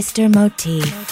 Mr. Motif.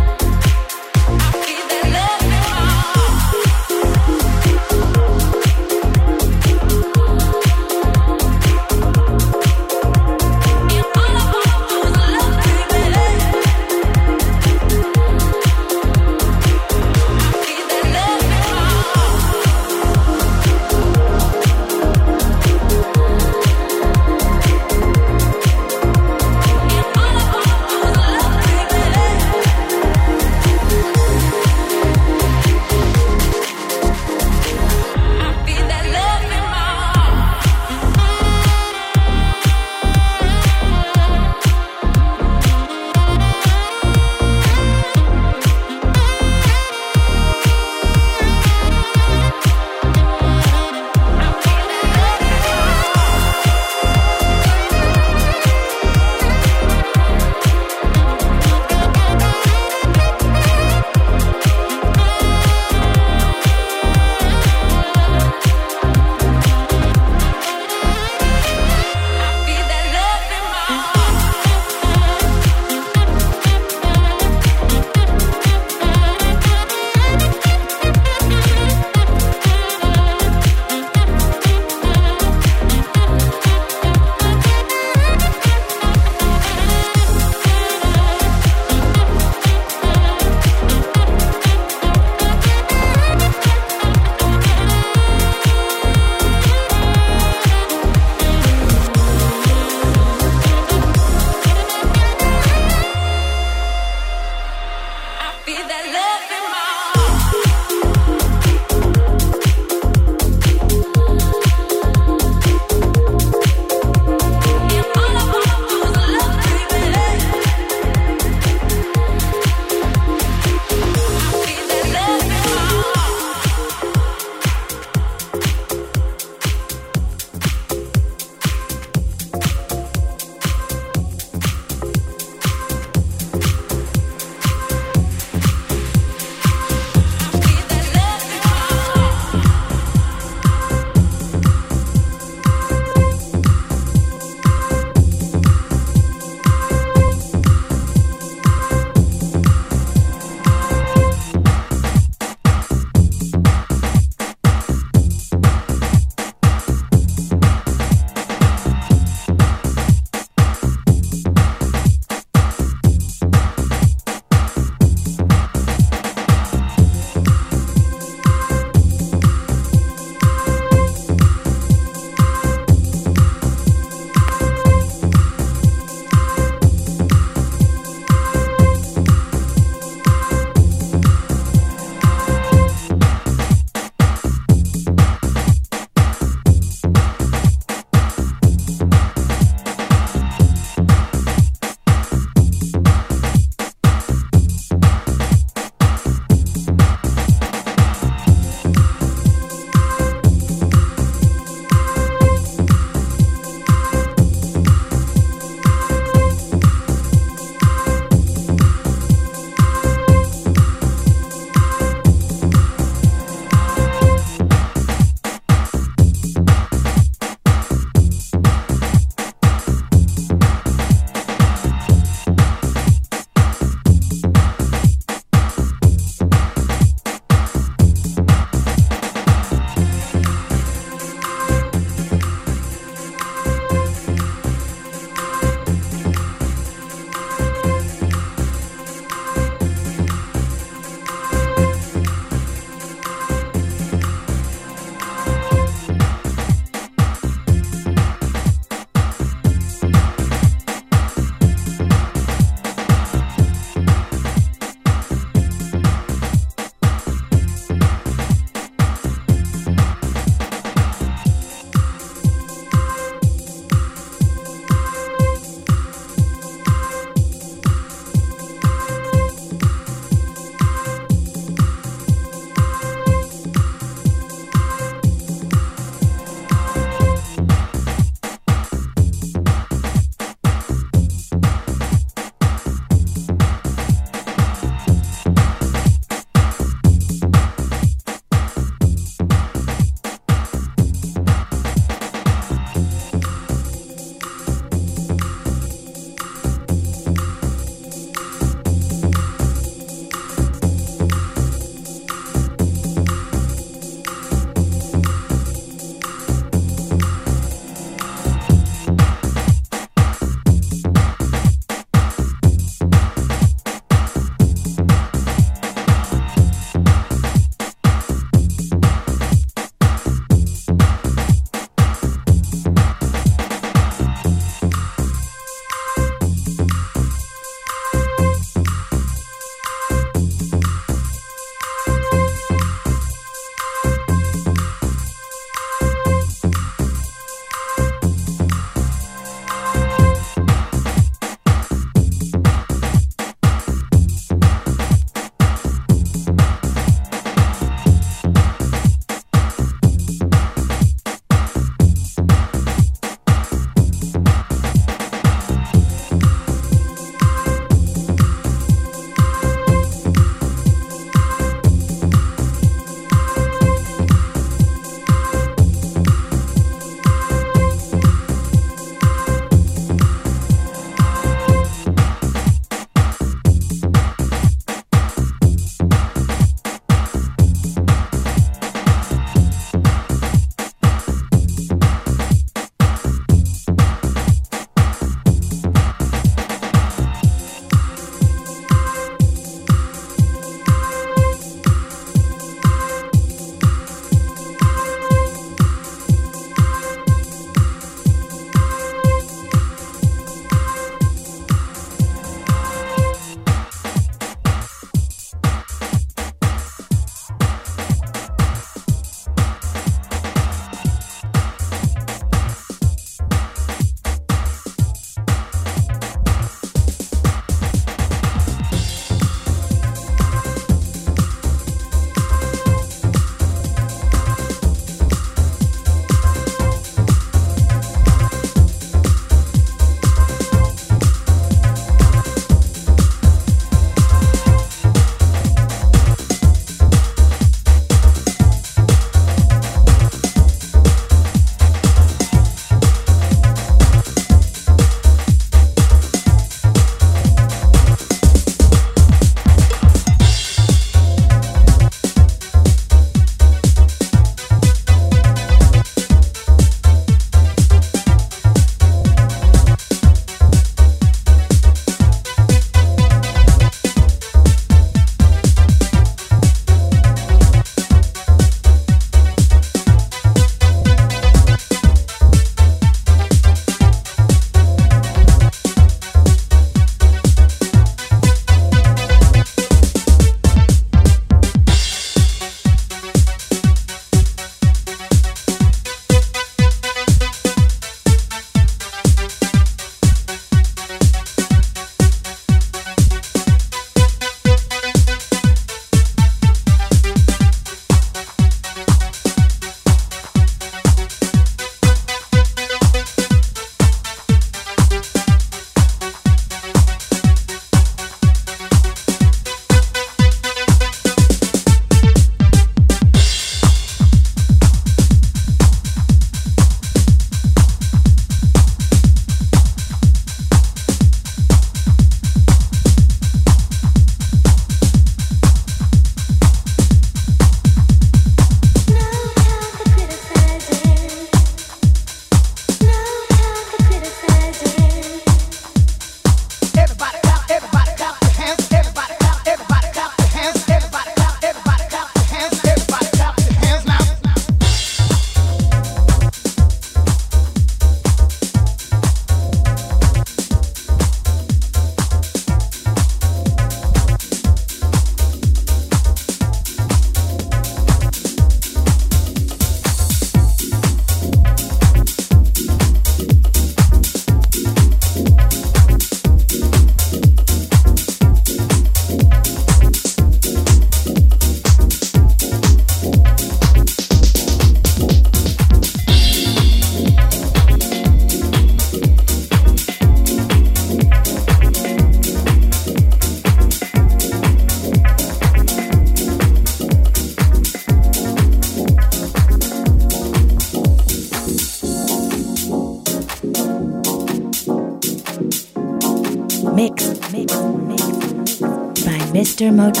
Mr. Motif.